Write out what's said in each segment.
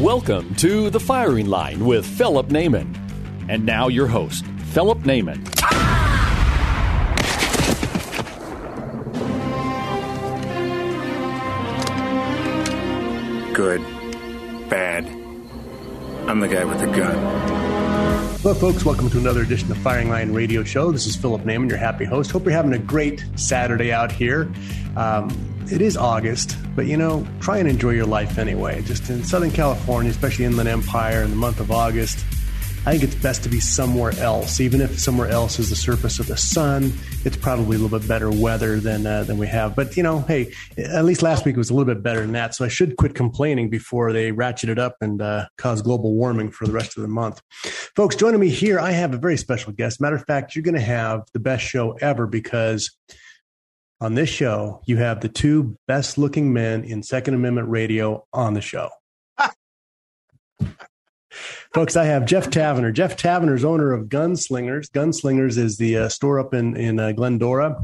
Welcome to The Firing Line with Philip Naiman. And now your host, Philip Naiman. Good. Bad. I'm the guy with the gun. Hello, folks. Welcome to another edition of Firing Line Radio Show. This is Philip Naiman, your happy host. Hope you're having a great Saturday out here. Um, it is August, but you know, try and enjoy your life anyway. Just in Southern California, especially Inland Empire, in the month of August, I think it's best to be somewhere else. Even if somewhere else is the surface of the sun, it's probably a little bit better weather than uh, than we have. But you know, hey, at least last week was a little bit better than that. So I should quit complaining before they ratchet it up and uh, cause global warming for the rest of the month. Folks, joining me here, I have a very special guest. Matter of fact, you're going to have the best show ever because on this show, you have the two best looking men in Second Amendment radio on the show. Folks, I have Jeff Taverner. Jeff Taverner is owner of Gunslingers. Gunslingers is the uh, store up in in uh, Glendora.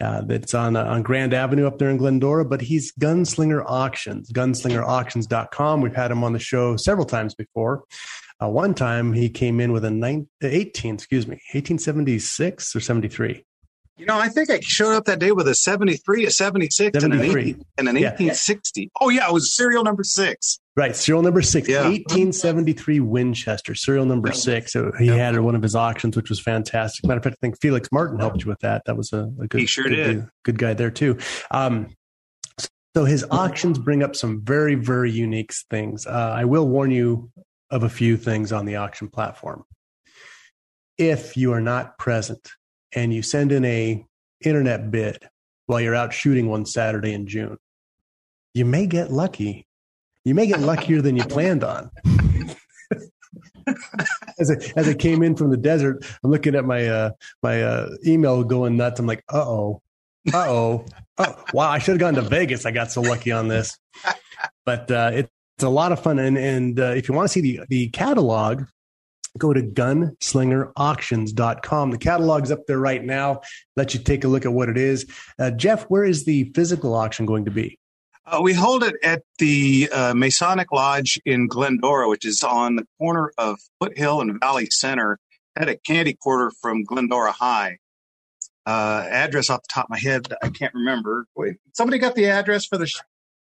Uh, that's on uh, on Grand Avenue up there in Glendora. But he's Gunslinger Auctions, gunslingerauctions.com. We've had him on the show several times before. Uh, one time he came in with a nine, 18, excuse me, 1876 or 73. You know, I think I showed up that day with a 73, a 76, 73. And, an 18, and an 1860. Yeah. Oh, yeah, it was serial number six. Right, serial number six, yeah. 1873 Winchester, serial number six. So he had at one of his auctions, which was fantastic. Matter of fact, I think Felix Martin helped you with that. That was a, a good, he sure good, did. Good, good guy there, too. Um, so his auctions bring up some very, very unique things. Uh, I will warn you of a few things on the auction platform. If you are not present and you send in a internet bid while you're out shooting one Saturday in June, you may get lucky. You may get luckier than you planned on. as I as I came in from the desert, I'm looking at my uh, my uh, email going nuts. I'm like, uh oh, uh oh, oh wow! I should have gone to Vegas. I got so lucky on this, but uh, it's a lot of fun. And and uh, if you want to see the the catalog go to gunslingerauctions.com. The catalog's up there right now. Let you take a look at what it is. Uh, Jeff, where is the physical auction going to be? Uh, we hold it at the uh, Masonic Lodge in Glendora, which is on the corner of Foothill and Valley Center at a candy quarter from Glendora High. Uh, address off the top of my head, I can't remember. Wait, somebody got the address for the sh-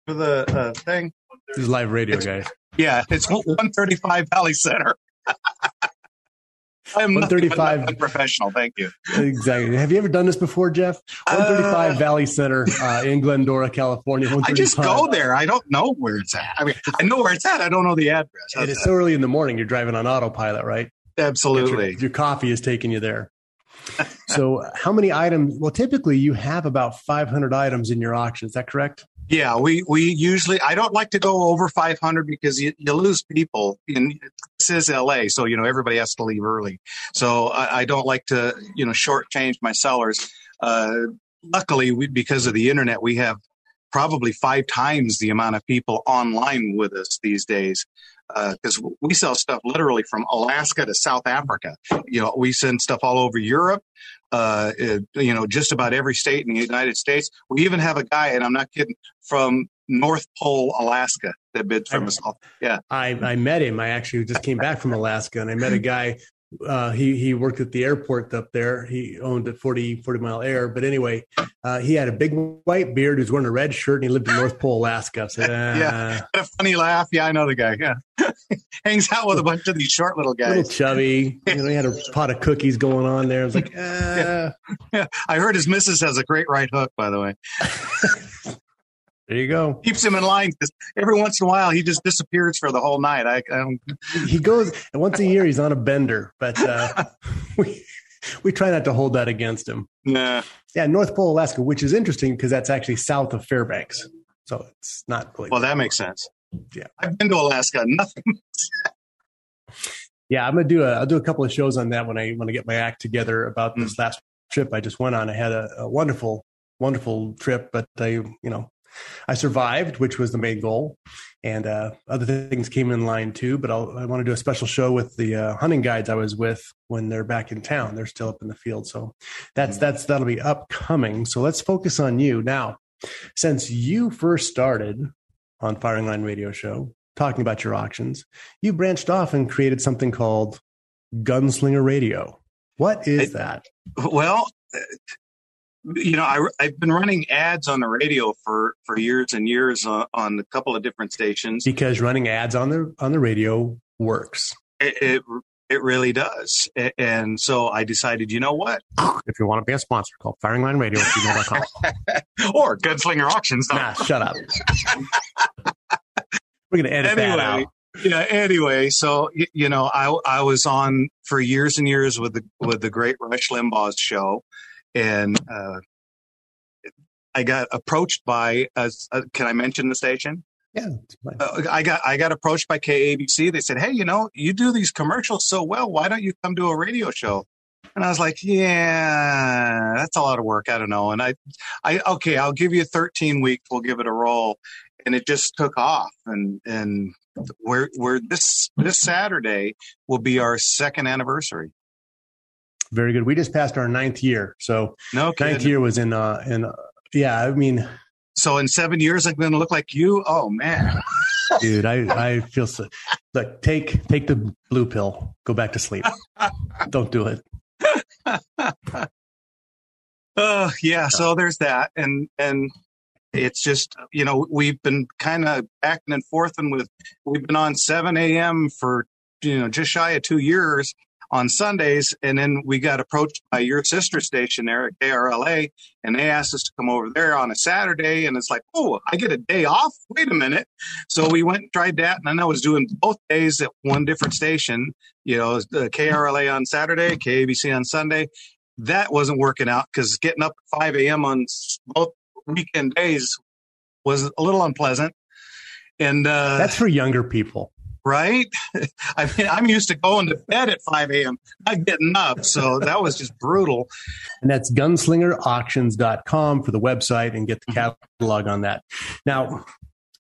for the uh, thing? This is live radio, it's, guys. Yeah, it's 135 Valley Center. I'm 135 professional. Thank you. Exactly. Have you ever done this before, Jeff? 135 uh, Valley Center uh, in Glendora, California. I just go there. I don't know where it's at. I mean, I know where it's at. I don't know the address. and it's so early in the morning. You're driving on autopilot, right? Absolutely. Your, your coffee is taking you there. so, how many items? Well, typically you have about 500 items in your auction. Is that correct? Yeah, we, we usually, I don't like to go over 500 because you, you lose people. In, this is LA, so, you know, everybody has to leave early. So I, I don't like to, you know, shortchange my sellers. Uh, luckily, we, because of the internet, we have probably five times the amount of people online with us these days because uh, we sell stuff literally from Alaska to South Africa. You know, we send stuff all over Europe. Uh, it, you know, just about every state in the United States. We even have a guy, and I'm not kidding, from North Pole, Alaska, that bids from us. Yeah, I, I met him. I actually just came back from Alaska, and I met a guy uh, he he worked at the airport up there. He owned a 40, 40 mile air. But anyway, uh, he had a big white beard. He was wearing a red shirt, and he lived in North Pole, Alaska. So, uh, yeah, a funny laugh. Yeah, I know the guy. Yeah, hangs out with a bunch of these short little guys. Little chubby. You know, he had a pot of cookies going on there. I was like, yeah. yeah. I heard his missus has a great right hook. By the way. There you go. Keeps him in line because every once in a while he just disappears for the whole night. I, I don't. He goes once a year. He's on a bender, but uh, we we try not to hold that against him. Nah. Yeah, North Pole, Alaska, which is interesting because that's actually south of Fairbanks, so it's not really. Well, that makes sense. Yeah, I've been to Alaska. Nothing. yeah, I'm gonna do a I'll do a couple of shows on that when I when I get my act together about this mm. last trip I just went on. I had a, a wonderful wonderful trip, but I you know I survived, which was the main goal, and uh, other things came in line too. But I'll, i want to do a special show with the uh, hunting guides I was with when they're back in town. They're still up in the field, so that's mm. that's that'll be upcoming. So let's focus on you now. Since you first started on Firing Line Radio Show talking about your auctions, you branched off and created something called Gunslinger Radio. What is that? Well, you know, I, have been running ads on the radio for, for years and years on, on, a couple of different stations. Because running ads on the on the radio works. It, it, it really does. And so I decided, you know what? If you want to be a sponsor, call Firing Line Radio or Gunslinger Auctions. Nah, shut up. We're going to edit anyway, that out. Yeah. Anyway, so you know, I I was on for years and years with the with the great Rush Limbaugh's show, and uh, I got approached by. Uh, can I mention the station? Yeah, uh, I got I got approached by KABC. They said, "Hey, you know, you do these commercials so well. Why don't you come to a radio show?" And I was like, "Yeah, that's a lot of work. I don't know." And I, I okay, I'll give you 13 weeks. We'll give it a roll, and it just took off. And and we're we're this this Saturday will be our second anniversary. Very good. We just passed our ninth year, so no ninth year was in uh in uh, yeah. I mean, so in seven years, I'm going to look like you. Oh man, dude, I I feel so. Look, take take the blue pill. Go back to sleep. Don't do it. uh, yeah. So there's that, and and it's just you know we've been kind of backing and forth, and with we've been on 7 a.m. for you know just shy of two years, on Sundays. And then we got approached by your sister station there at KRLA, and they asked us to come over there on a Saturday. And it's like, oh, I get a day off? Wait a minute. So we went and tried that. And then I was doing both days at one different station, you know, the KRLA on Saturday, KABC on Sunday. That wasn't working out because getting up at 5 a.m. on both weekend days was a little unpleasant. And uh, that's for younger people right? I mean, I'm used to going to bed at 5 a.m., not getting up. So that was just brutal. And that's gunslingerauctions.com for the website and get the mm-hmm. catalog on that. Now,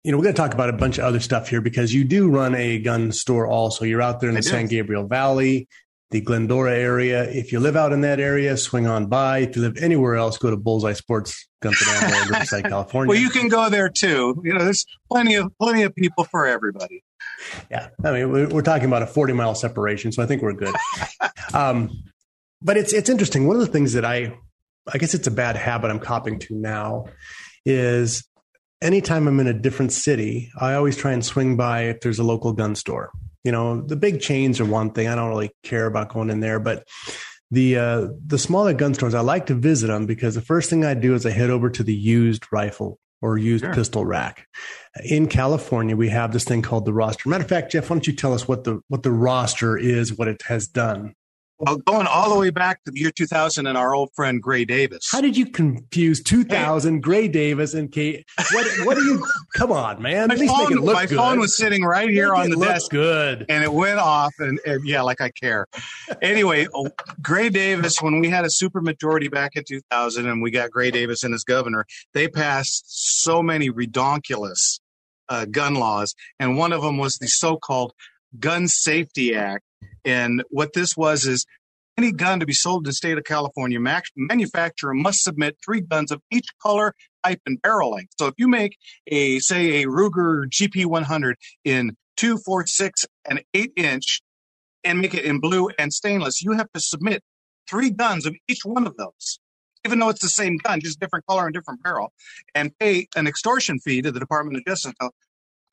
you know, we're going to talk about a bunch of other stuff here because you do run a gun store also. You're out there in the San Gabriel Valley, the Glendora area. If you live out in that area, swing on by. If you live anywhere else, go to Bullseye Sports Guns in Riverside, California. Well, you can go there too. You know, there's plenty of plenty of people for everybody. Yeah, I mean, we're talking about a 40 mile separation, so I think we're good. um, but it's it's interesting. One of the things that I, I guess it's a bad habit I'm copying to now, is anytime I'm in a different city, I always try and swing by if there's a local gun store. You know, the big chains are one thing. I don't really care about going in there, but the uh, the smaller gun stores, I like to visit them because the first thing I do is I head over to the used rifle or used sure. pistol rack. In California, we have this thing called the roster. Matter of fact, Jeff, why don't you tell us what the what the roster is, what it has done? Well, going all the way back to the year 2000 and our old friend Gray Davis. How did you confuse 2000, hey. Gray Davis, and Kate? What, what are you? Come on, man. My, phone, my phone, was sitting right here on the desk. Good. And it went off, and, and yeah, like I care. anyway, oh, Gray Davis, when we had a super majority back in 2000 and we got Gray Davis in as governor, they passed so many redonkulous uh, gun laws. And one of them was the so called Gun Safety Act and what this was is any gun to be sold in the state of California, manufacturer must submit three guns of each color, type, and barrel length. So if you make a, say, a Ruger GP100 in two, four, six, and eight inch, and make it in blue and stainless, you have to submit three guns of each one of those, even though it's the same gun, just different color and different barrel, and pay an extortion fee to the Department of Justice.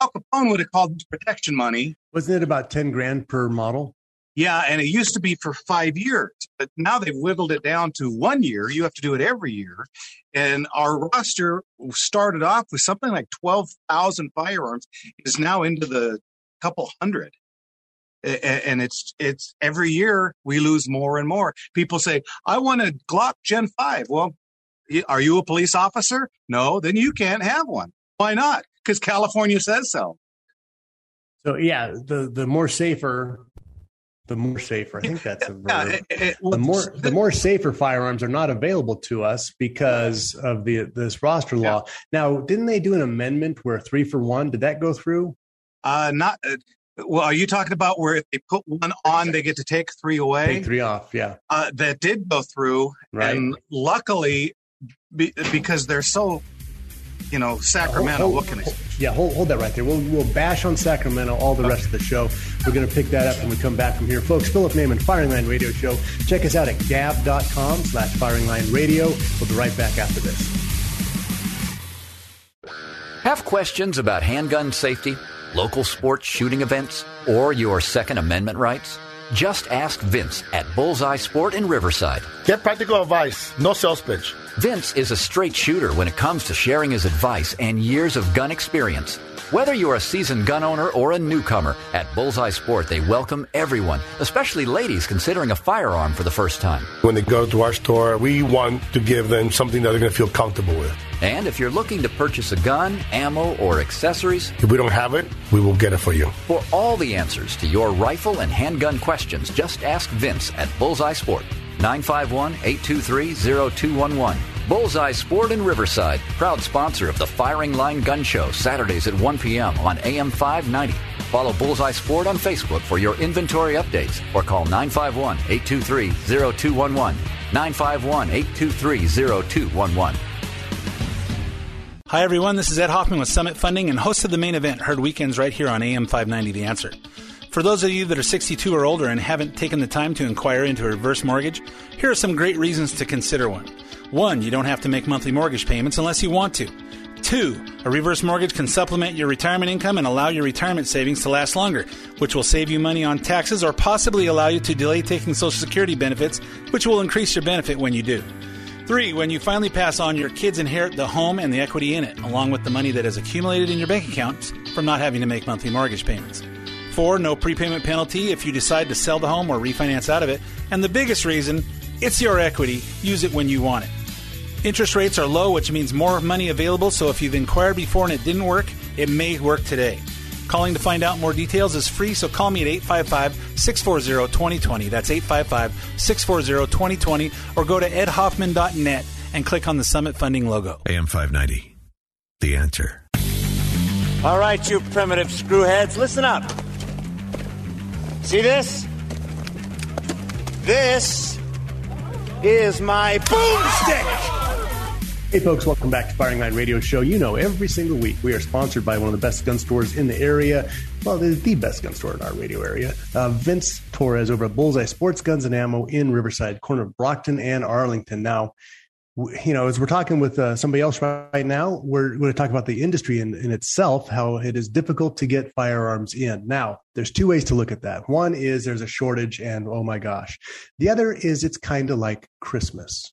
Al Capone would have called this protection money. Wasn't it about 10 grand per model? Yeah, and it used to be for five years, but now they've whittled it down to one year. You have to do it every year. And our roster started off with something like 12,000 firearms, is now into the couple hundred. And it's it's every year we lose more and more. People say, "I want a Glock Gen 5." Well, are you a police officer? No, then you can't have one. Why not? Because California says so. So yeah, the the more safer, the more safer. I think that's a verb. Yeah, it- it- the more the more safer firearms are not available to us because of the this roster law. Now, didn't they do an amendment where three for one? Did that go through? Uh, not. Uh, well, are you talking about where if they put one on, they get to take three away? Take three off. Yeah, Uh, that did go through, Right. and luckily, be, because they're so, you know, Sacramento. Hold- what can I say? Yeah, hold, hold that right there. We'll, we'll bash on Sacramento all the rest of the show. We're going to pick that up when we come back from here. Folks, Philip Naiman, Firing Line Radio Show. Check us out at gab.com slash firing line radio. We'll be right back after this. Have questions about handgun safety, local sports shooting events, or your Second Amendment rights? Just ask Vince at Bullseye Sport in Riverside. Get practical advice, no sales pitch. Vince is a straight shooter when it comes to sharing his advice and years of gun experience. Whether you're a seasoned gun owner or a newcomer, at Bullseye Sport they welcome everyone, especially ladies considering a firearm for the first time. When they go to our store, we want to give them something that they're going to feel comfortable with. And if you're looking to purchase a gun, ammo, or accessories, If we don't have it, we will get it for you. for all the answers to your rifle and handgun questions, just ask Vince at Bullseye Sport. 951 823 0211. Bullseye Sport in Riverside, proud sponsor of the Firing Line Gun Show, Saturdays at 1 p.m. on AM 590. Follow Bullseye Sport on Facebook for your inventory updates or call 951 823 0211. 951 823 0211. Hi, everyone. This is Ed Hoffman with Summit Funding and host of the main event, Heard Weekends, right here on AM 590 The Answer. For those of you that are 62 or older and haven't taken the time to inquire into a reverse mortgage, here are some great reasons to consider one. One, you don't have to make monthly mortgage payments unless you want to. Two, a reverse mortgage can supplement your retirement income and allow your retirement savings to last longer, which will save you money on taxes or possibly allow you to delay taking Social Security benefits, which will increase your benefit when you do. Three, when you finally pass on, your kids inherit the home and the equity in it, along with the money that has accumulated in your bank accounts from not having to make monthly mortgage payments. Four, no prepayment penalty if you decide to sell the home or refinance out of it. And the biggest reason, it's your equity. Use it when you want it. Interest rates are low, which means more money available, so if you've inquired before and it didn't work, it may work today. Calling to find out more details is free, so call me at 855 640 2020. That's 855 640 2020, or go to edhoffman.net and click on the Summit Funding logo. AM 590. The answer. All right, you primitive screwheads, listen up. See this? This is my boomstick. Hey, folks, welcome back to Firing Line Radio Show. You know, every single week we are sponsored by one of the best gun stores in the area. Well, the, the best gun store in our radio area. Uh, Vince Torres over at Bullseye Sports Guns and Ammo in Riverside, corner of Brockton and Arlington. Now, you know, as we're talking with uh, somebody else right now, we're going to talk about the industry in, in itself, how it is difficult to get firearms in. Now, there's two ways to look at that. One is there's a shortage, and oh my gosh. The other is it's kind of like Christmas.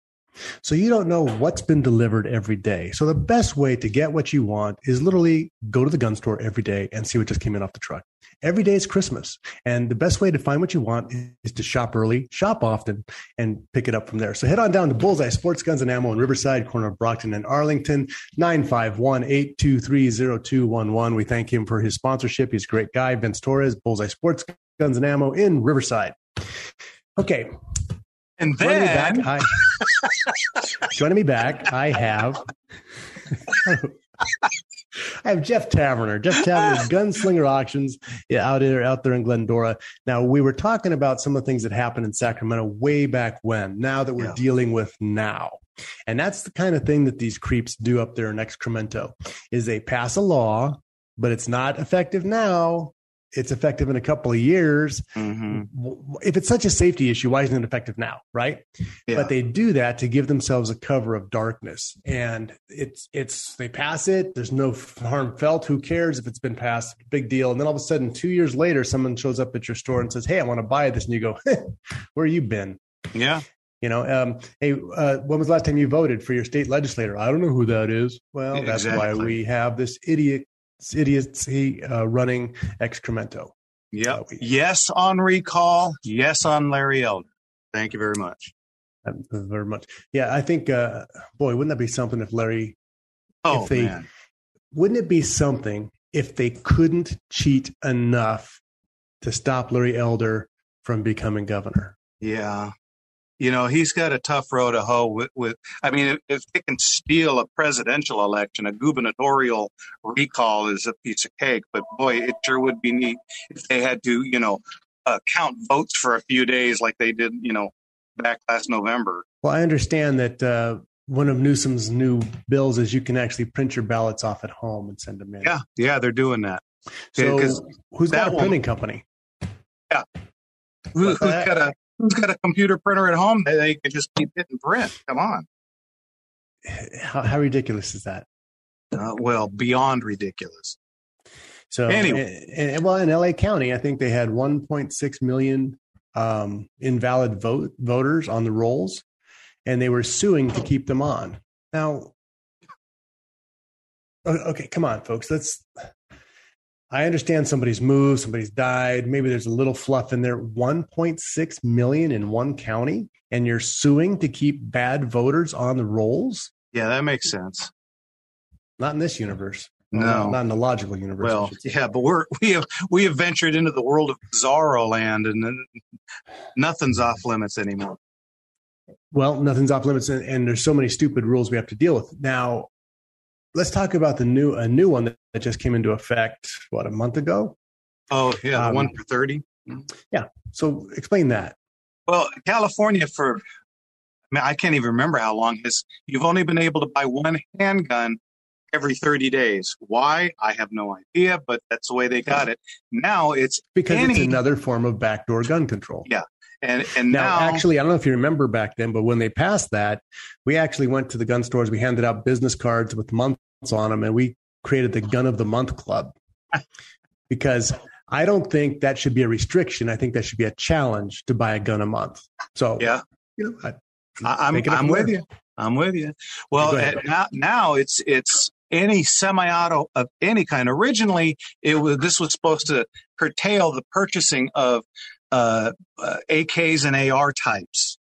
So you don't know what's been delivered every day. So the best way to get what you want is literally go to the gun store every day and see what just came in off the truck. Every day is Christmas. And the best way to find what you want is to shop early, shop often, and pick it up from there. So head on down to Bullseye Sports Guns and Ammo in Riverside, corner of Brockton and Arlington, 951-823-0211. We thank him for his sponsorship. He's a great guy. Vince Torres, Bullseye Sports Guns and Ammo in Riverside. Okay. And Joining me then, back, I, joining me back, I have I have Jeff Taverner. Jeff Taverner, Gunslinger Auctions, yeah, out there, out there in Glendora. Now we were talking about some of the things that happened in Sacramento way back when. Now that we're Yeah. dealing with now, and that's the kind of thing that these creeps do up there in Excremento. Is they pass a law, but it's not effective now. It's effective in a couple of years. Mhm. If it's such a safety issue, why isn't it effective now? Right? Yeah. but they do that to give themselves a cover of darkness and it's it's they pass it there's no harm felt who cares if it's been passed big deal and then all of a sudden two years later someone shows up at your store and says hey i want to buy this and you go where you been yeah, you know um, hey uh, when was the last time you voted for your state legislator i don't know who that is well that's why we have this idiot idiocy uh, running excremento yeah. we- Yes on recall. Yes on Larry Elder. Thank you very much. Um, very much yeah i think uh, boy wouldn't that be something if larry Oh If they- man, wouldn't it be something if they couldn't cheat enough to stop Larry Elder from becoming governor. Yeah. You know, he's got a tough row to hoe with, with I mean, if, if they can steal a presidential election, a gubernatorial recall is a piece of cake. But boy, it sure would be neat if they had to, you know, uh, count votes for a few days like they did, you know, back last November. Well, I understand that uh, one of Newsom's new bills is you can actually print your ballots off at home and send them in. Yeah, yeah, they're doing that. So, Yeah, who's got that a one- printing company? Yeah. Who, who's got a who's got a computer printer at home? They, they can just keep hitting print. Come on. How, how ridiculous is that? Uh, well, beyond ridiculous. So Anyway. and, and- well, in LA County, I think they had 1.6 million um, invalid vote voters on the rolls, and they were suing to keep them on. Now, okay, come on, folks. Let's. I understand somebody's moved, somebody's died. Maybe there's a little fluff in there. 1.6 million in one county, and you're suing to keep bad voters on the rolls. Yeah, that makes sense. Not in this universe. No. not in the logical universe. Well, yeah, but we're we have we have ventured into the world of Bizarro land, and then nothing's off limits anymore. Well, nothing's off limits, and, and there's so many stupid rules we have to deal with. Now, let's talk about the new a new one that, that just came into effect. What a month ago. Oh yeah, Um, one for thirty. Yeah. So explain that. Well, California for I mean, I can't even remember how long has you've only been able to buy one handgun every 30 days. Why? I have no idea, but that's the way they got it. Now it's Because it's another form of backdoor gun control. yeah. And and Now, now, actually, I don't know if you remember back then, but when they passed that, we actually went to the gun stores. We handed out business cards with months on them, and we created the Gun of the Month Club. because I don't think that should be a restriction. I think that should be a challenge to buy a gun a month. So, yeah, you know, I, I, I'm Make it up I'm with you. I'm with you. Well, ahead. now now it's it's any semi-auto of any kind. Originally, it was this was supposed to curtail the purchasing of uh, uh, AKs and AR types,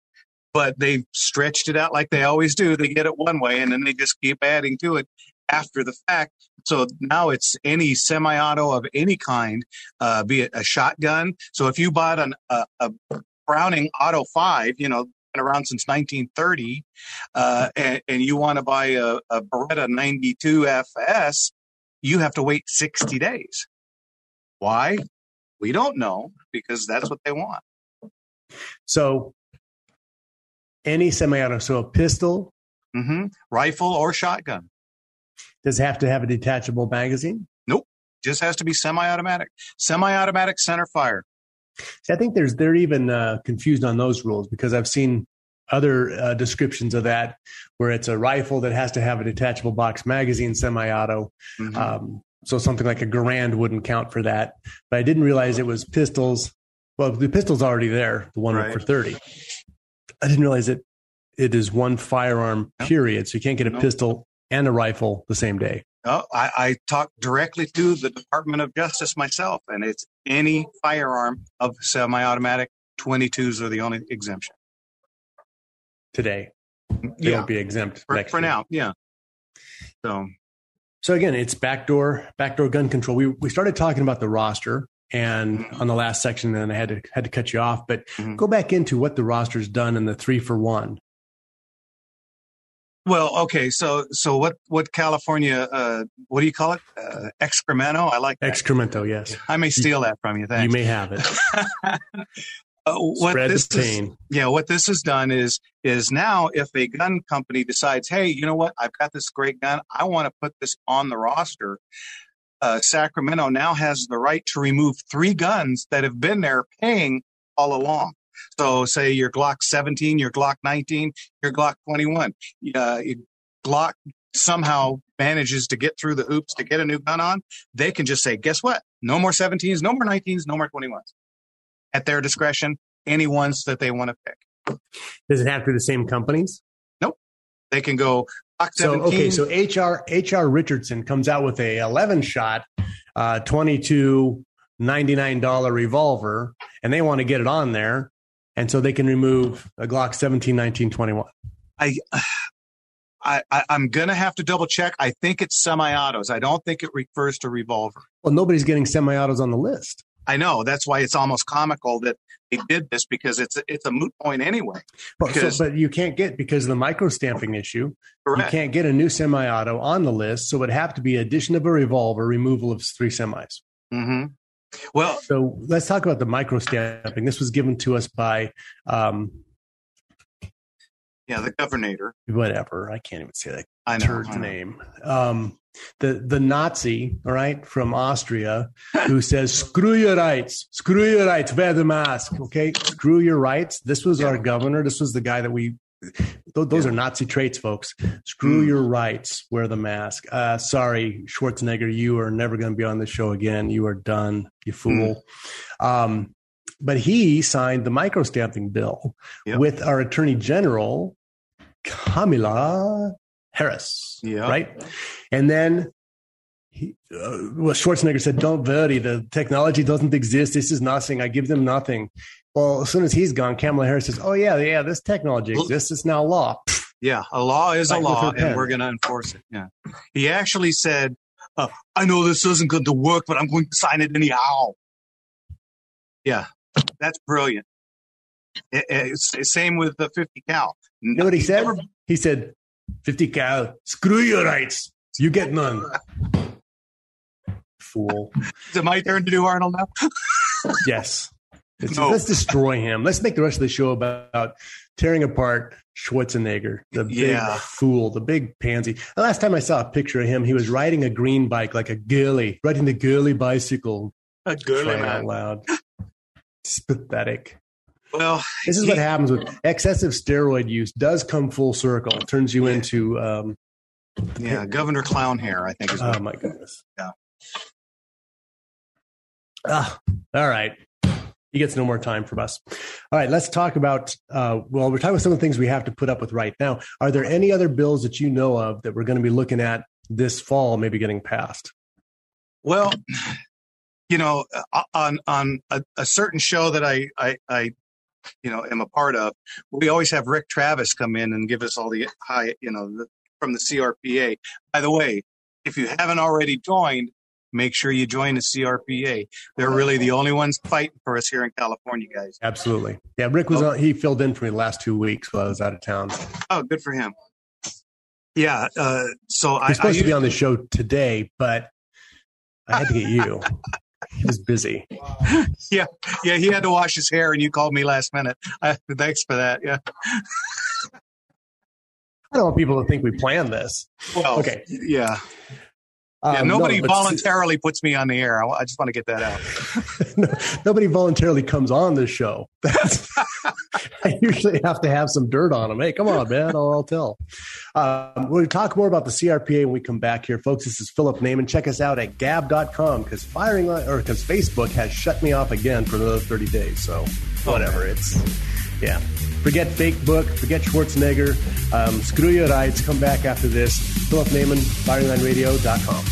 but they stretched it out like they always do. They get it one way, and then they just keep adding to it after the fact. So now it's any semi-auto of any kind, uh, be it a shotgun. So if you bought an, a, a Browning Auto Five, you know, been around since 1930, uh, and, and you want to buy a, a Beretta 92 FS, you have to wait 60 days. Why? We don't know because that's what they want. so any semi-auto, so a pistol hmm Rifle or shotgun. Does it have to have a detachable magazine. Nope. Just has to be semi-automatic. Semi-automatic center fire. See, I think there's they're even uh, confused on those rules because I've seen other uh, descriptions of that where it's a rifle that has to have a detachable box magazine, semi-auto. Mhm. Um, so something like a Garand wouldn't count for that. But I didn't realize it was pistols. Well, the pistol's already there, the one Right. for thirty. I didn't realize it. It is one firearm period, so you can't get a No. pistol and a rifle the same day. Oh, I, I talked directly to the Department of Justice myself, and it's any firearm of semi-automatic. 22s are the only exemption. Today. They Yeah, won't be exempt for, next for now. Yeah. So So again, it's backdoor backdoor gun control. We we started talking about the roster and on the last section, and I had to had to cut you off. But Mhm. go back into what the roster's done in the three for one. Well, okay. So, so what? What California? Uh, what do you call it? Uh, excremento. I like that. Excremento, yes. I may steal that from you. Thanks. You may have it. Uh, what Spread this is, yeah, what this has done is is now if a gun company decides, hey, you know what, I've got this great gun, I want to put this on the roster. Uh, Sacramento now has the right to remove three guns that have been there paying all along. So, say your Glock 17, your Glock 19, your Glock 21. Uh, Glock somehow manages to get through the hoops to get a new gun on. They can just say, guess what? No more 17s, no more 19s, no more 21s. At their discretion, any ones that they want to pick. Does it have to be the same companies? Nope. They can go Glock So 17. okay, so HR HR Richardson comes out with a 11 shot, uh, 22 $99 revolver, and they want to get it on there, and so they can remove a Glock 17, 19, 21. I I, I, am going to have to double check. I think it's semi autos. I don't think it refers to revolver. Well, nobody's getting semi autos on the list. I know. That's why it's almost comical that they did this because it's it's a moot point anyway. But, so, but you can't get because of the micro stamping issue. Correct. You can't get a new semi auto on the list, so it would have to be addition of a revolver, removal of three semis. Mm-hmm. Well, so let's talk about the micro stamping. This was given to us by um, yeah, the governor. Whatever. I can't even say that I know, turd's I know. name. Um, the the Nazi, all right, from Austria, who says, "Screw your rights, screw your rights, wear the mask." Okay, screw your rights. This was our governor. This was the guy that we. Those are Nazi traits, folks. Screw Mm. your rights, wear the mask. Uh, sorry, Schwarzenegger, you are never going to be on the show again. You are done, you fool. Um, but he signed the micro stamping bill Yep. with our attorney general, Kamala Harris. Yeah. Right. And then he, uh, well, Schwarzenegger said, don't worry. The technology doesn't exist. This is nothing. I give them nothing. Well, as soon as he's gone, Kamala Harris says, oh, yeah, yeah, this technology exists. It's now law. Yeah, a law is a law, and we're going to enforce it. Yeah. He actually said, uh, "I know this isn't going to work, but I'm going to sign it anyhow." Yeah, that's brilliant. It- the same with the 50 cal. You know what he said? He said, 50 cal, screw your rights. You get none. Fool. Is it my turn to do Arnold now? Yes. No. Let's destroy him. Let's make the rest of the show about tearing apart Schwarzenegger, the big Yeah. fool, the big pansy. The last time I saw a picture of him, he was riding a green bike like a girly, riding the girly bicycle. A girly man. out loud. It's pathetic. Well, This is he- what happens with excessive steroid use. Does come full circle. It turns you into. Um, Yeah, Governor Clown Hair, I think is. Oh my goodness. Yeah. Ah, all right. He gets no more time from us. All right, let's talk about. Uh, well, we're talking about some of the things we have to put up with right now. Are there any other bills that you know of that we're going to be looking at this fall, maybe getting passed? Well, you know, uh, on on a, a certain show that I, I I you know am a part of, we always have Rick Travis come in and give us all the high, you know, the, from the CRPA. By the way, if you haven't already joined, make sure you join the CRPA. They're really the only ones fighting for us here in California, guys. Absolutely. Yeah, Rick was on. He filled in for me the last two weeks while I was out of town. Oh, good for him. Yeah. Uh, so I, He's supposed I to be on the show today, but I had to get you. he was busy. yeah, yeah, he had to wash his hair, and you called me last minute. Uh, thanks for that. Yeah. I don't want people to think we planned this. Well, Okay. Yeah. Um, yeah. Nobody no, voluntarily puts me on the air. I, I just want to get that out. no, nobody voluntarily comes on this show. I usually have to have some dirt on them. Hey, come on, man. I'll, I'll tell. Um, we'll talk more about the CRPA when we come back here, folks. This is Philip Naiman. Check us out at gab.com because firing or because Facebook has shut me off again for another 30 days. So whatever. It's, yeah. Forget fake book, forget Schwarzenegger, um, screw your rights. Come back after this. Philip Naiman, firinglineradio.com.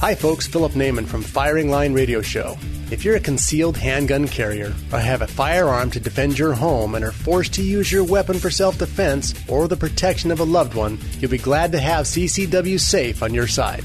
Hi, folks. Philip Naiman from Firing Line Radio Show. If you're a concealed handgun carrier or have a firearm to defend your home and are forced to use your weapon for self defense or the protection of a loved one, you'll be glad to have CCW Safe on your side.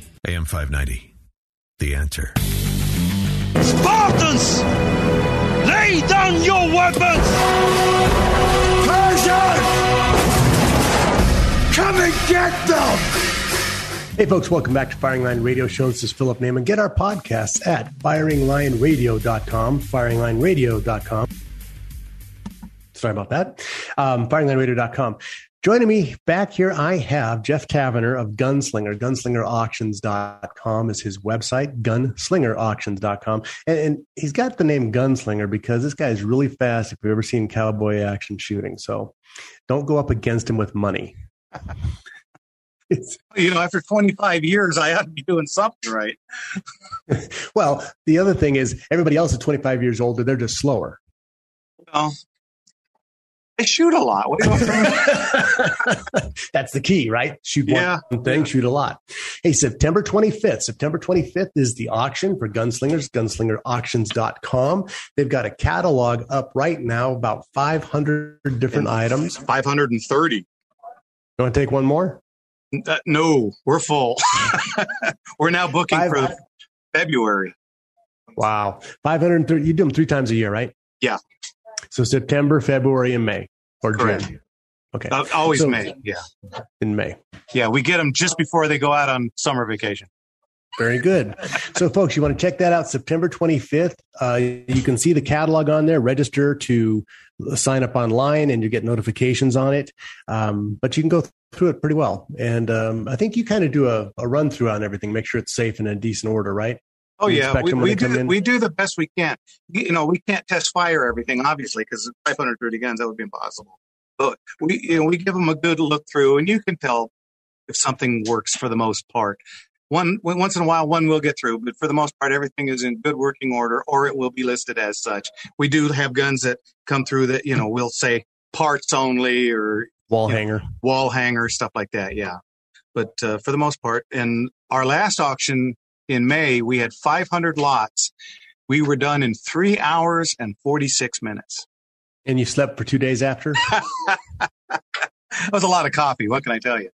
AM 590. The answer. Spartans! Lay down your weapons! Persians! Come and get them! Hey, folks, welcome back to Firing Line Radio Show. This is Philip Naiman. Get our podcasts at firinglineradio.com, firinglineradio.com. Sorry about that. Um, firinglineradio.com. Joining me back here, I have Jeff Taverner of Gunslinger. GunslingerAuctions.com is his website, gunslingerauctions.com. And, and he's got the name Gunslinger because this guy is really fast if you've ever seen cowboy action shooting. So don't go up against him with money. you know, after 25 years, I ought to be doing something right. well, the other thing is everybody else is 25 years older. They're just slower. Well, I shoot a lot. That's the key, right? Shoot yeah. one thing, shoot a lot. Hey, September 25th. September 25th is the auction for gunslingers, gunslingerauctions.com. They've got a catalog up right now, about 500 different and items. 530. You want to take one more? Uh, no, we're full. we're now booking Five, for February. Wow. 530. You do them three times a year, right? Yeah. So September, February, and May, or Correct. June. Okay. Uh, always so, May. Yeah. In May. Yeah, we get them just before they go out on summer vacation. Very good. so, folks, you want to check that out September 25th. Uh, you can see the catalog on there. Register to sign up online, and you get notifications on it. Um, but you can go through it pretty well. And um, I think you kind of do a, a run through on everything, make sure it's safe and in decent order, right? Oh yeah, we, we do. We do the best we can. You know, we can't test fire everything, obviously, because 530 guns that would be impossible. But we, you know, we give them a good look through, and you can tell if something works for the most part. One once in a while, one will get through, but for the most part, everything is in good working order, or it will be listed as such. We do have guns that come through that you know we'll say parts only or wall hanger, know, wall hanger, stuff like that. Yeah, but uh, for the most part, and our last auction in May, we had 500 lots. We were done in three hours and 46 minutes. And you slept for two days after? that was a lot of coffee. What can I tell you?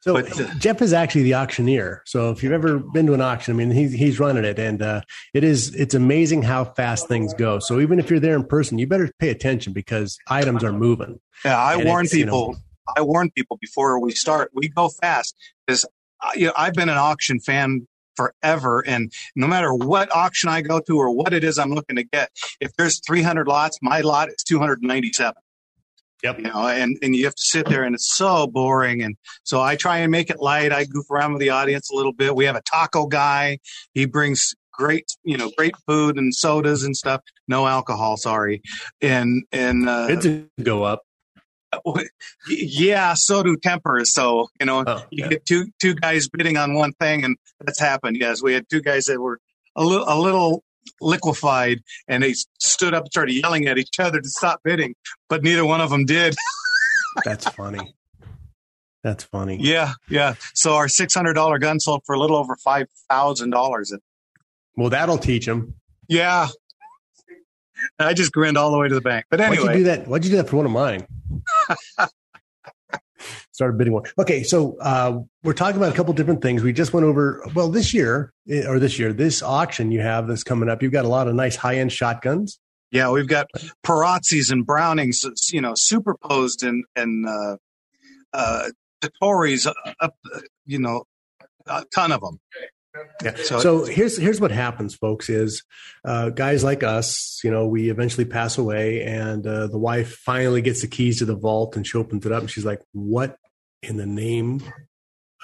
So but, uh, Jeff is actually the auctioneer. So if you've ever been to an auction, I mean, he's he's running it, and uh, it is it's amazing how fast things go. So even if you're there in person, you better pay attention because items are moving. Yeah, I warn people. You know, I warn people before we start. We go fast because uh, you know, I've been an auction fan forever. And no matter what auction I go to or what it is I'm looking to get, if there's 300 lots, my lot is 297. Yep. You know, and, and you have to sit there and it's so boring. And so I try and make it light. I goof around with the audience a little bit. We have a taco guy. He brings great, you know, great food and sodas and stuff. No alcohol, sorry. And, and, uh, it go up yeah, so do tempers. So you know, oh, you yeah. get two two guys bidding on one thing, and that's happened. Yes, we had two guys that were a little a little liquefied, and they stood up and started yelling at each other to stop bidding, but neither one of them did. that's funny. That's funny. Yeah, yeah. So our six hundred dollar gun sold for a little over five thousand dollars. Well, that'll teach them. Yeah, I just grinned all the way to the bank. But anyway, why'd you do that? Why'd you do that for one of mine? Started bidding one. Okay, so uh, we're talking about a couple different things. We just went over. Well, this year eh, or this year, this auction you have that's coming up. You've got a lot of nice high end shotguns. Yeah, we've got Perazzis and Brownings, you know, superposed and and uh, uh, Totoris, uh, up, you know, a ton of them. Yeah. So, so here's here's what happens, folks. Is uh, guys like us, you know, we eventually pass away, and uh, the wife finally gets the keys to the vault, and she opens it up, and she's like, "What in the name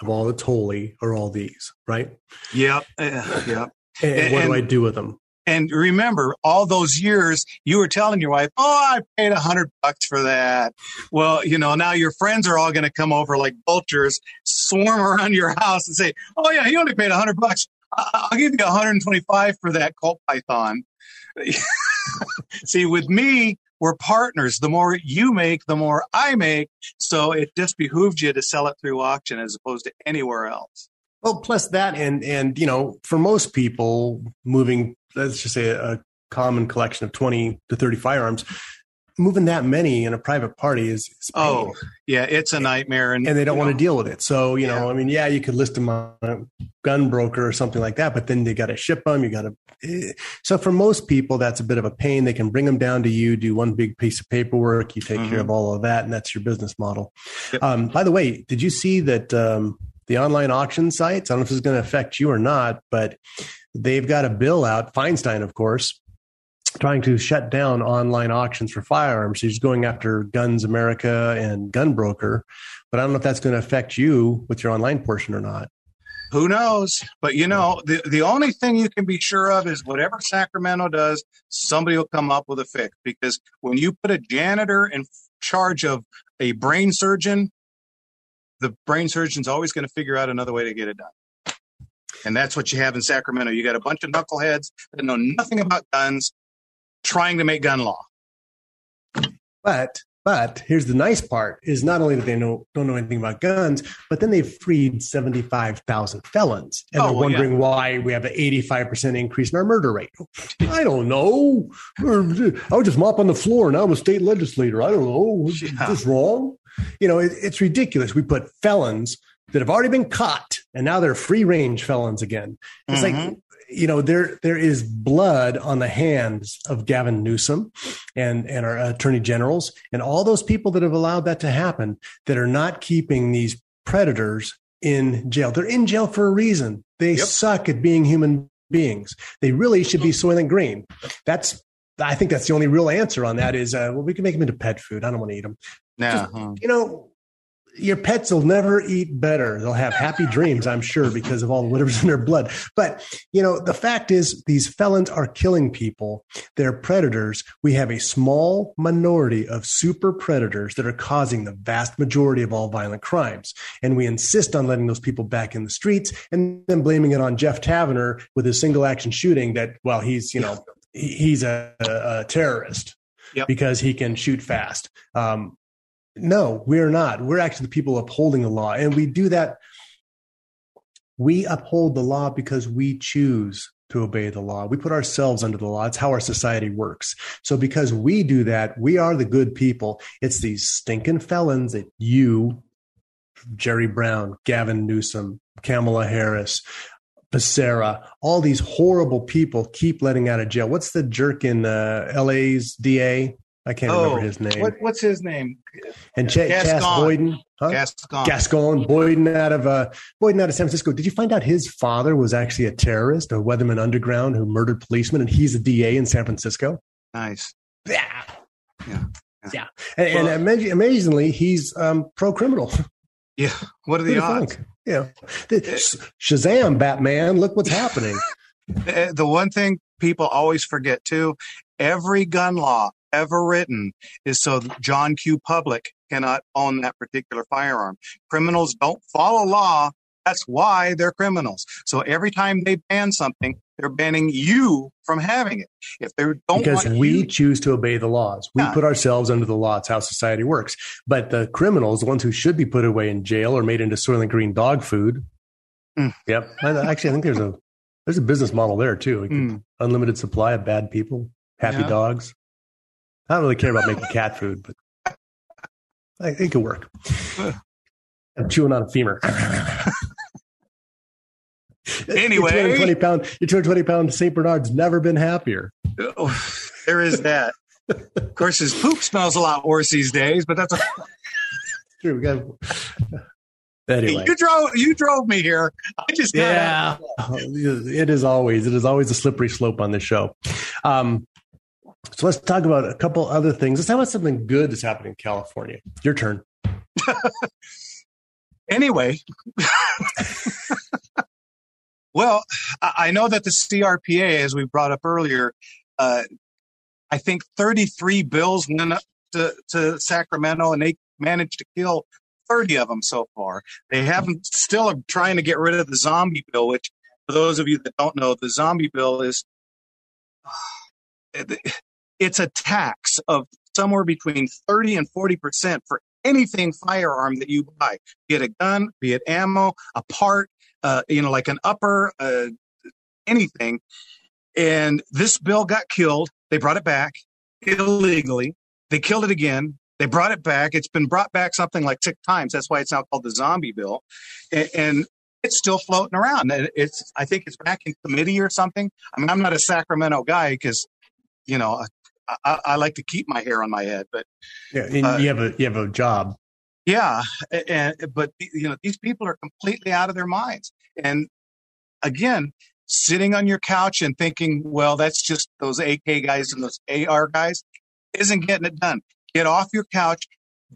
of all that's holy are all these?" Right? Yep. Uh, yep. And, and what do I do with them? And remember, all those years you were telling your wife, "Oh, I paid a hundred bucks for that." Well, you know, now your friends are all going to come over like vultures, swarm around your house, and say, "Oh yeah, he only paid a hundred bucks. I'll give you 125 for that Colt Python." See, with me, we're partners. The more you make, the more I make. So it just behooves you to sell it through auction as opposed to anywhere else. Well, plus that, and and you know, for most people, moving let's just say a, common collection of 20 to 30 firearms moving that many in a private party is, is oh yeah it's a nightmare and, and they don't want know, to deal with it so you yeah. know i mean yeah you could list them on a gun broker or something like that but then they got to ship them you got to eh. so for most people that's a bit of a pain they can bring them down to you do one big piece of paperwork you take mm-hmm. care of all of that and that's your business model yep. um, by the way did you see that um, the online auction sites i don't know if this is going to affect you or not but they've got a bill out, Feinstein, of course, trying to shut down online auctions for firearms. He's going after Guns America and Gunbroker, but I don't know if that's going to affect you with your online portion or not. Who knows? But you know, the, the only thing you can be sure of is whatever Sacramento does, somebody will come up with a fix. Because when you put a janitor in charge of a brain surgeon, the brain surgeon's always going to figure out another way to get it done. And that's what you have in Sacramento. You got a bunch of knuckleheads that know nothing about guns trying to make gun law. But but here's the nice part: is not only that they know don't know anything about guns, but then they've freed seventy five thousand felons, and Oh, they're wondering yeah. why we have an eighty five percent increase in our murder rate. I don't know. I was just mopping the floor, and I'm a state legislator. I don't know. Is this wrong? You know, it, it's ridiculous. We put felons that have already been caught, and now they're free range felons again. It's like Mhm. you know there there is blood on the hands of Gavin Newsom and and our attorney generals and all those people that have allowed that to happen that are not keeping these predators in jail. They're in jail for a reason. They suck at being human beings. They really should be Soylent Green. That's I think that's the only real answer on that is uh, well we can make them into pet food. I don't want to eat them. Yeah. Just, you know, your pets will never eat better. They'll have happy dreams, I'm sure, because of all the whatever's in their blood. But, you know, the fact is, these felons are killing people. They're predators. We have a small minority of super predators that are causing the vast majority of all violent crimes. And we insist on letting those people back in the streets and then blaming it on Jeff Taverner with his single action shooting that, well, he's, you know, he's a, a, a terrorist because he can shoot fast. Um, no, we're not. We're actually the people upholding the law. And we do that. We uphold the law because we choose to obey the law. We put ourselves under the law. It's how our society works. So because we do that, we are the good people. It's these stinking felons that you, Jerry Brown, Gavin Newsom, Kamala Harris, Becerra, all these horrible people keep letting out of jail. What's the jerk in uh, LA's DA? I can't remember his name. Oh, What, what's his name? And Ch- Chesa Boudin, huh? Gascon. Gascon Boudin out of uh, Boudin out of San Francisco. Did you find out his father was actually a terrorist, a Weatherman Underground who murdered policemen, and he's a DA in San Francisco? Nice. Yeah. Yeah. Yeah. And, and Well- ama- amazingly, he's um, pro criminal. Yeah. What are the odds? Yeah. The, Shazam, Batman! Look what's happening. Uh, the one thing people always forget too every gun law ever written is so John Q. Public cannot own that particular firearm. Criminals don't follow law. That's why they're criminals. So every time they ban something, they're banning you from having it. If they don't because we you, choose to obey the laws. We Yeah. put ourselves under the law. It's how society works. But the criminals, the ones who should be put away in jail or made into Soylent Green dog food. Mm. Yep. Actually, I think there's a there's a business model there too. Could- Unlimited supply of bad people, happy. Yeah. dogs. I don't really care about making cat food, but I, it could work. I'm chewing on a femur. Anyway. your 220 pound, your 220 pound St. Bernard's never been happier. Oh, there is that. of course, his poop smells a lot worse these days, but that's a, True. We got. Anyway. you drove you drove me here. I just Yeah, out. it is always it is always a slippery slope on this show. Um, so let's talk about a couple other things. Let's talk about something good that's happening in California. Your turn. Anyway, well, I know that the CRPA, as we brought up earlier, uh, I think 33 bills went up to, to Sacramento, and they managed to kill 30 of them so far. They haven't still are trying to get rid of the zombie bill, which, for those of you that don't know, the zombie bill is it's a tax of somewhere between 30 and 40 percent for anything firearm that you buy, be it a gun, be it ammo, a part, uh, you know, like an upper, uh, anything. And this bill got killed. They brought it back illegally. They killed it again. They brought it back. It's been brought back something like six times. That's why it's now called the zombie bill. And, and it's still floating around. It's, I think it's back in committee or something. I mean, I'm not a Sacramento guy because, you know, I, I, like to keep my hair on my head, but Yeah, and Uh, you have a you have a job. yeah, and but you know these people are completely out of their minds. And again, sitting on your couch and thinking, well, that's just those AK guys and those AR guys, isn't getting it done. Get off your couch,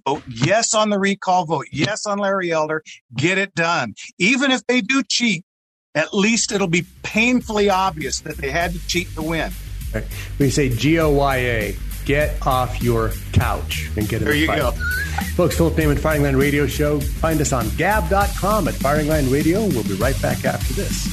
vote yes on the recall, vote yes on Larry Elder, get it done. Even if they do cheat, at least it'll be painfully obvious that they had to cheat to win. Right. We say G O Y A, get off your couch and get in There the you fight. go. Folks, Philip Neyman, Firing Line Radio Show. Find us on gab.com at Firing Line Radio. We'll be right back after this.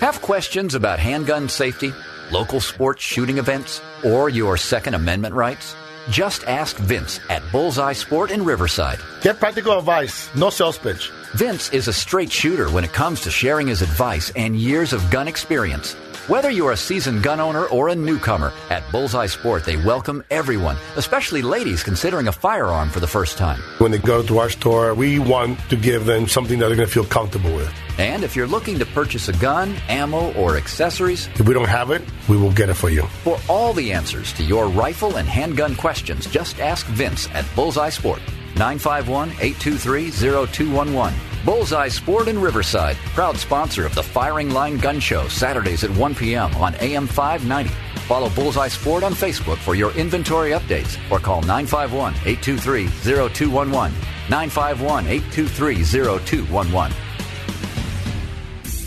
Have questions about handgun safety, local sports shooting events, or your Second Amendment rights? Just ask Vince at Bullseye Sport in Riverside. Get practical advice, no sales pitch. Vince is a straight shooter when it comes to sharing his advice and years of gun experience. Whether you're a seasoned gun owner or a newcomer, at Bullseye Sport they welcome everyone, especially ladies considering a firearm for the first time. When they go to our store, we want to give them something that they're going to feel comfortable with. And if you're looking to purchase a gun, ammo, or accessories, If we don't have it, we will get it for you. for all the answers to your rifle and handgun questions, just ask Vince at Bullseye Sport. 951 823 0211. Bullseye Sport in Riverside, proud sponsor of the Firing Line Gun Show, Saturdays at 1 p.m. on AM 590. Follow Bullseye Sport on Facebook for your inventory updates or call 951 823 0211. 951 823 0211.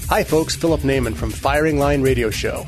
Hi, folks. Philip Neyman from Firing Line Radio Show.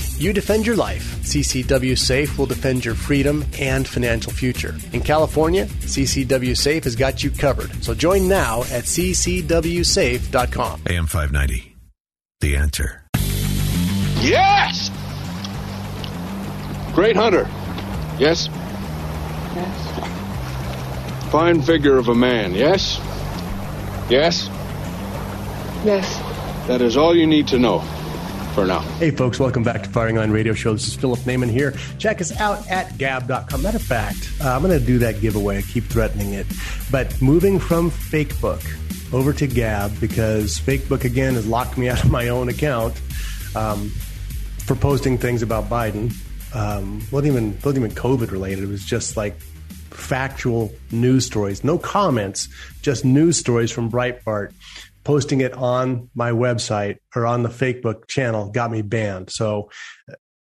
You defend your life. CCW Safe will defend your freedom and financial future. In California, CCW Safe has got you covered. So join now at ccwsafe.com. AM 590. The answer. Yes! Great hunter. Yes? Yes. Fine figure of a man, yes? Yes? Yes. That is all you need to know for now. Hey, folks, welcome back to Firing Line Radio Show. This is Philip Neyman here. Check us out at gab.com. Matter of fact, uh, I'm going to do that giveaway. I keep threatening it. But moving from Fakebook over to Gab because Fakebook, again, has locked me out of my own account um, for posting things about Biden. Um, wasn't even wasn't even COVID related. It was just like factual news stories, no comments, just news stories from Breitbart. Posting it on my website or on the Fakebook channel got me banned. So,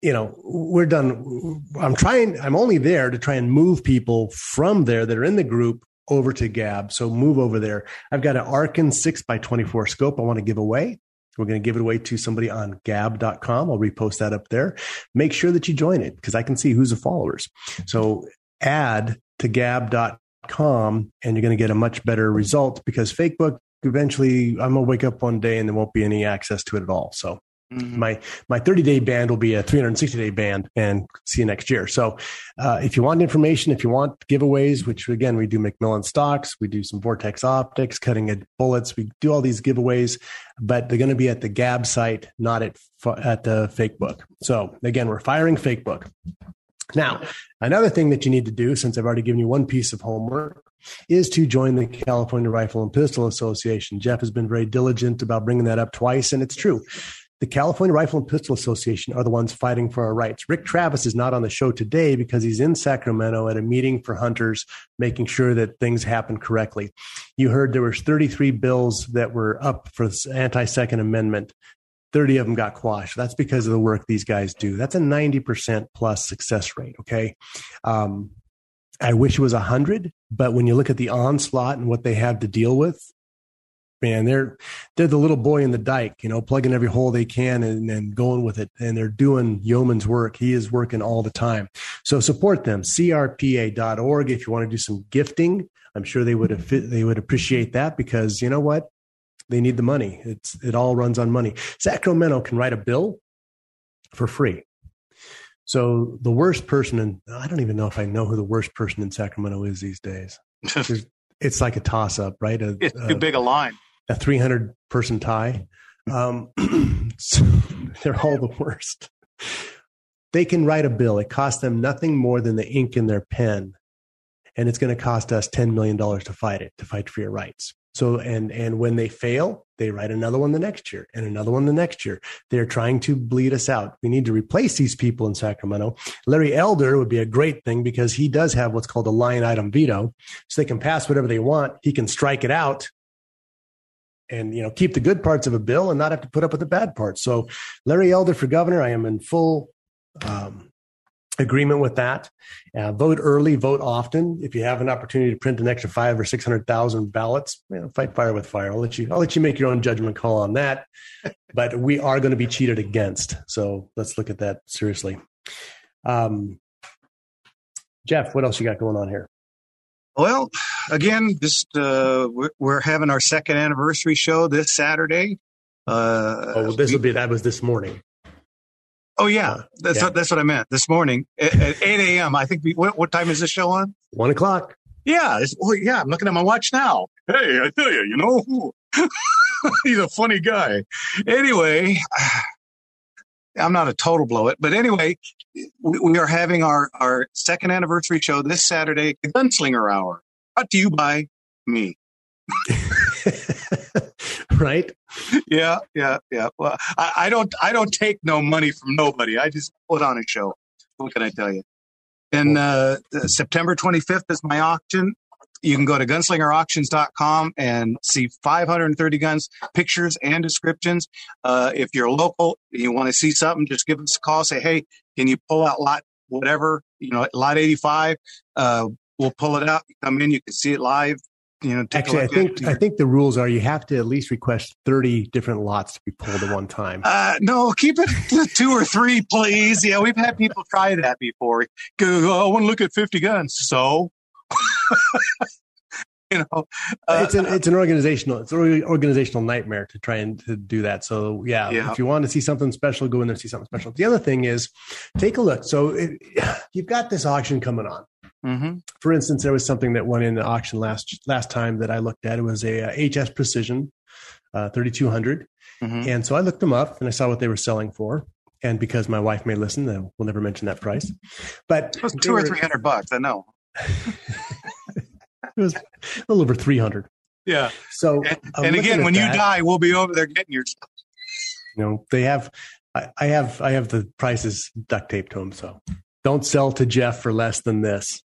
you know, we're done. I'm trying. I'm only there to try and move people from there that are in the group over to Gab. So move over there. I've got an Arken six by 24 scope I want to give away. We're going to give it away to somebody on gab.com. I'll repost that up there. Make sure that you join it because I can see who's the followers. So add to gab.com and you're going to get a much better result because Fakebook eventually I'm going to wake up one day and there won't be any access to it at all. So my my 30 day band will be a 360 day band and see you next year. So uh, if you want information if you want giveaways which again we do mcmillan stocks we do some vortex optics cutting edge bullets we do all these giveaways but they're going to be at the gab site not at at the fake book so again we're firing fake book now, another thing that you need to do, since I've already given you one piece of homework, is to join the California Rifle and Pistol Association. Jeff has been very diligent about bringing that up twice, and it's true. The California Rifle and Pistol Association are the ones fighting for our rights. Rick Travis is not on the show today because he's in Sacramento at a meeting for hunters, making sure that things happen correctly. You heard there was 33 bills that were up for anti-second amendment. 30 of them got quashed. That's because of the work these guys do. That's a 90% plus success rate. Okay. Um, I wish it was 100, but when you look at the onslaught and what they have to deal with, man, they're they're the little boy in the dike, you know, plugging every hole they can and, and going with it. And they're doing yeoman's work. He is working all the time. So support them. CRPA.org if you want to do some gifting. I'm sure they would they would appreciate that because you know what? They need the money. It's it all runs on money. Sacramento can write a bill for free. So the worst person, and I don't even know if I know who the worst person in Sacramento is these days. it's like a toss up, right? A, it's too a, big a line. A 300 person tie. Um, so they're all the worst. They can write a bill. It costs them nothing more than the ink in their pen. And it's going to cost us $10 million to fight it, to fight for your rights. So, and, and when they fail, they write another one the next year and another one the next year. They're trying to bleed us out. We need to replace these people in Sacramento. Larry Elder would be a great thing because he does have what's called a line item veto. So they can pass whatever they want. He can strike it out and you know keep the good parts of a bill and not have to put up with the bad parts. So Larry Elder for governor, I am in full um, agreement with that. Uh, vote early, vote often. If you have an opportunity to print an extra five or six hundred thousand ballots, you know, fight fire with fire. I'll let you. I'll let you make your own judgment call on that. but we are going to be cheated against, so let's look at that seriously. Um, Jeff, what else you got going on here? Well, again, just uh, we're, we're, having our second anniversary show this Saturday. Uh, oh, this will be that was this morning. Oh yeah, that's yeah. What, that's what I meant. This morning at, at eight a.m. I think. We, what, what, time is this show on? One o'clock. Yeah. Well, oh, yeah. I'm looking at my watch now. Hey, I tell you, you know, he's a funny guy. Anyway, I'm not a total blow it, but anyway, we, we are having our our second anniversary show this Saturday, the Gunslinger Hour, brought to you by me. right? Yeah, yeah, yeah. Well, I, I, don't, I don't take no money from nobody. I just put on a show. What can I tell you? And uh, September 25th is my auction. You can go to gunslingerauctions.com and see 530 guns, pictures and descriptions. Uh, if you're local, you want to see something, just give us a call. Say, hey, can you pull out lot whatever? You know, lot 85. Uh, we'll pull it out. come in, you can see it live you know actually i think i think the rules are you have to at least request 30 different lots to be pulled at one time. Uh, no keep it to two or three please. Yeah we've had people try that before. Go i want to look at 50 guns. So you know uh, it's an it's an organizational it's an organizational nightmare to try and to do that. So yeah, yeah, if you want to see something special go in there and see something special. The other thing is take a look. So it, you've got this auction coming on Mm-hmm. For instance, there was something that went in the auction last last time that I looked at. It was a, a HS Precision uh, 3200, mm-hmm. and so I looked them up and I saw what they were selling for. And because my wife may listen, we'll never mention that price. But it was two or three hundred bucks. I know. it was a little over three hundred. Yeah. So, and, and again, when that, you die, we'll be over there getting your stuff. You know, they have. I, I have. I have the prices duct taped to them. So don't sell to Jeff for less than this.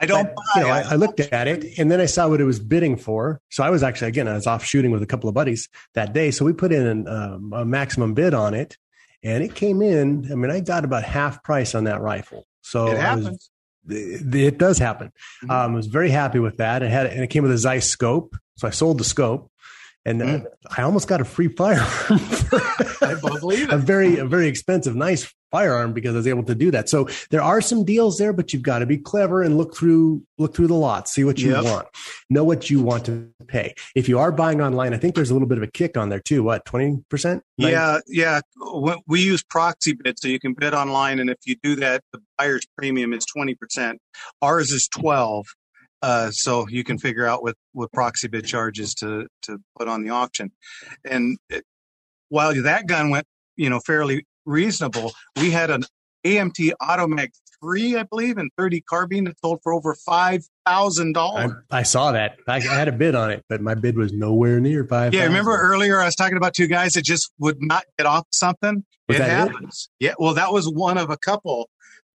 I don't. But, you know, I, I, looked at it and then I saw what it was bidding for. So I was actually again I was off shooting with a couple of buddies that day. So we put in an, um, a maximum bid on it, and it came in. I mean, I got about half price on that rifle. So it happens. it, it, does happen. Mm-hmm. Um, I was very happy with that. It had and it came with a Zeiss scope. So I sold the scope and mm. uh, I almost got a free firearm. I believe it. A very, a very expensive, nice firearm because I was able to do that. So there are some deals there, but you've got to be clever and look through, look through the lot, see what you yep. want, know what you want to pay. If you are buying online, I think there's a little bit of a kick on there too. What twenty percent? Yeah, yeah. We use proxy bid, so you can bid online, and if you do that, the buyer's premium is twenty percent. Ours is twelve. Uh, so you can figure out what, what proxy bid charges to to put on the auction. And it, while that gun went, you know, fairly reasonable, we had an AMT Automag three, I believe, and 30 carbine that sold for over five thousand dollars. I, saw that. I, I, had a bid on it, but my bid was nowhere near five. Yeah, remember earlier I was talking about two guys that just would not get off something. Was it happens. It? Yeah, well, that was one of a couple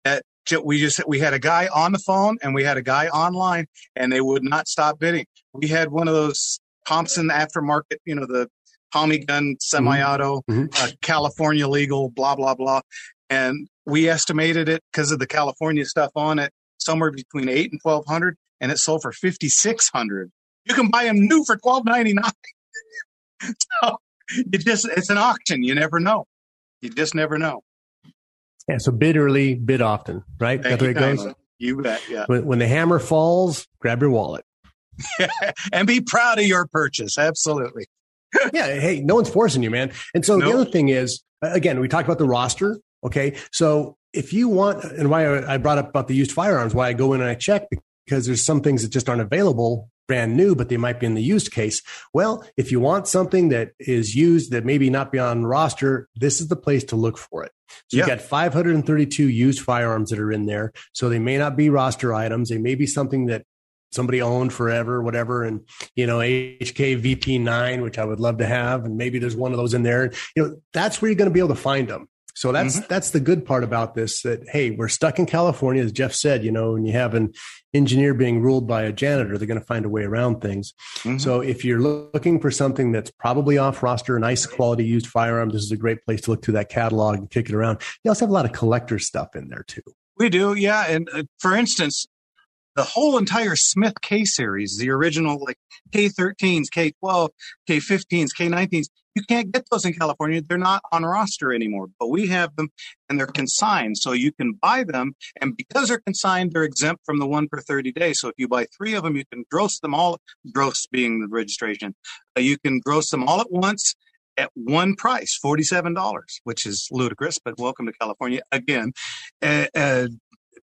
that we just we had a guy on the phone and we had a guy online and they would not stop bidding. We had one of those Thompson aftermarket, you know, the Tommy gun semi-auto, mm-hmm. mm-hmm. uh, California legal, blah blah blah, and we estimated it because of the California stuff on it somewhere between eight and twelve hundred, and it sold for fifty six hundred. You can buy them new for twelve ninety nine. so it just it's an auction. You never know. You just never know. Yeah, so bid early, bid often, right? That's the way it goes. You bet. Yeah. When, when, the hammer falls, grab your wallet. and be proud of your purchase. Absolutely. yeah. Hey, no one's forcing you, man. And so Nope. the other thing is, again, we talked about the roster. Okay. So if you want, and why I brought up about the used firearms, why I go in and I check because there's some things that just aren't available brand new, but they might be in the used case. Well, if you want something that is used that maybe not be on roster, this is the place to look for it. So Yeah. you've got 532 used firearms that are in there. So they may not be roster items. They may be something that somebody owned forever, whatever. And, you know, HK VP9, which I would love to have. And maybe there's one of those in there. You know, that's where you're going to be able to find them. So that's that's the good part about this. That hey, we're stuck in California, as Jeff said. You know, when you have an engineer being ruled by a janitor, they're going to find a way around things. So if you're looking for something that's probably off roster, nice quality used firearm, this is a great place to look through that catalog and kick it around. You also have a lot of collector stuff in there too. We do, yeah. And uh, for instance, the whole entire Smith K series, the original like K13s, K12, K15s, K19s, you can't get those in California. They're not on roster anymore, but we have them and they're consigned. So you can buy them. And because they're consigned, they're exempt from the one per 30 days. So if you buy three of them, you can gross them all, gross being the registration, uh, you can gross them all at once at one price, $47, which is ludicrous, but welcome to California again. Uh, uh,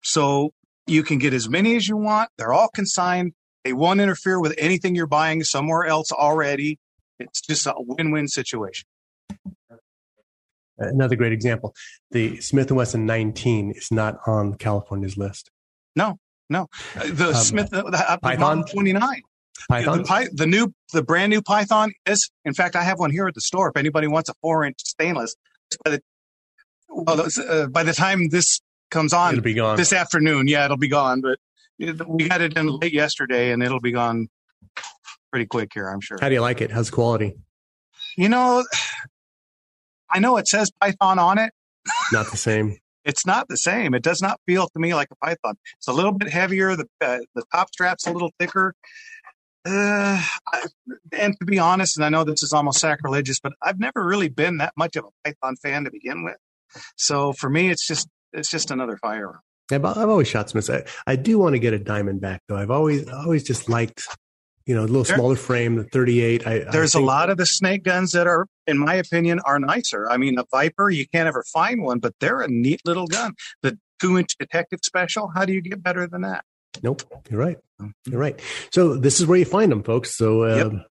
so you can get as many as you want. They're all consigned. They won't interfere with anything you're buying somewhere else already. It's just a win-win situation. Another great example: the Smith and Wesson 19 is not on California's list. No, no. The Um, Smith the, uh, Python? 29. Python? The, the new, the brand new Python is, in fact, I have one here at the store. If anybody wants a four inch stainless, by the, well, uh, by the time this comes on It'll be gone. this afternoon, yeah, it'll be gone. But we got it in late yesterday and it'll be gone pretty quick here, I'm sure. How do you like it? How's the quality? You know, I know it says Python on it. Not the same. It's not the same. It does not feel to me like a Python. It's a little bit heavier. The uh, the top strap's a little thicker. Uh, I- and to be honest, and I know this is almost sacrilegious, but I've never really been that much of a Python fan to begin with. So for me, it's just it's just another firearm. I've, I've always shot Smiths. I, I do want to get a Diamondback though. I've always always just liked, you know, a little There- smaller frame, the 38. I, There's I a lot of the snake guns that are, in my opinion, are nicer. I mean, a Viper, you can't ever find one, but they're a neat little gun. The two inch detective special, how do you get better than that? Nope, you're right. You're right. So this is where you find them, folks. So um,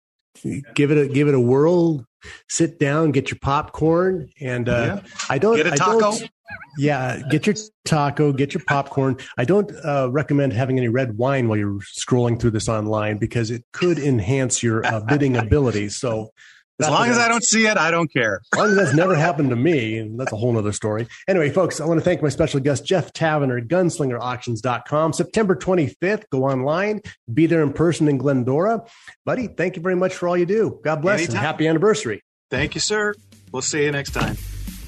give it a give it a whirl. Sit down, get your popcorn, and uh, I don't. Get a I don't- yeah, get your taco, get your popcorn. I don't uh, recommend having any red wine while you're scrolling through this online because it could enhance your uh, bidding abilities. So As long as I don't see it, I don't care. As long as that's never happened to me, and that's a whole other story. Anyway, folks, I want to thank my special guest, Jeff Taverner, at gunslingerauctions.com. September 25th, go online, be there in person in Glendora. Buddy, thank you very much for all you do. God bless Anytime. and happy anniversary. Thank you, sir. We'll see you next time.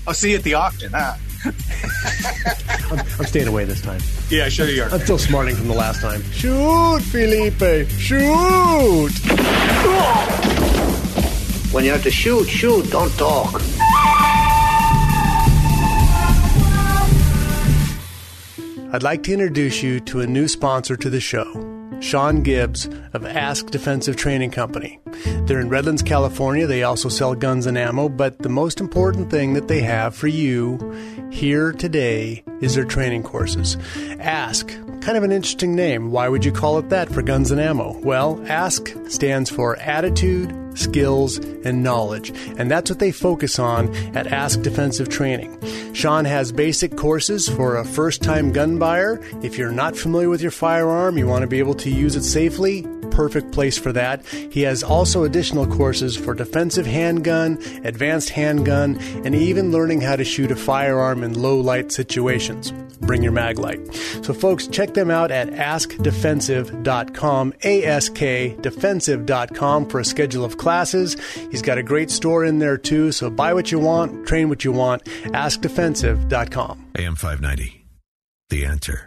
I'll see you at the auction. Huh? I'm, I'm staying away this time. Yeah, sure you are. I'm still smarting from the last time. Shoot, Felipe, shoot. When you have to shoot, shoot, don't talk. I'd like to introduce you to a new sponsor to the show, Sean Gibbs of Ask Defensive Training Company. They're in Redlands, California. They also sell guns and ammo, but the most important thing that they have for you here today is their training courses. Ask, kind of an interesting name. Why would you call it that for guns and ammo? Well, Ask stands for Attitude, Skills, and Knowledge, and that's what they focus on at Ask Defensive Training. Sean has basic courses for a first time gun buyer. If you're not familiar with your firearm, you want to be able to use it safely, perfect place for that. He has also additional courses for defensive handgun, advanced handgun, and even learning how to shoot a firearm in low light situations. Bring your mag light. So, folks, check them out at askdefensive.com, A S K defensive.com for a schedule of classes. He's got a great store in there too. So, buy what you want, train what you want. Askdefensive.com. AM 590. The answer.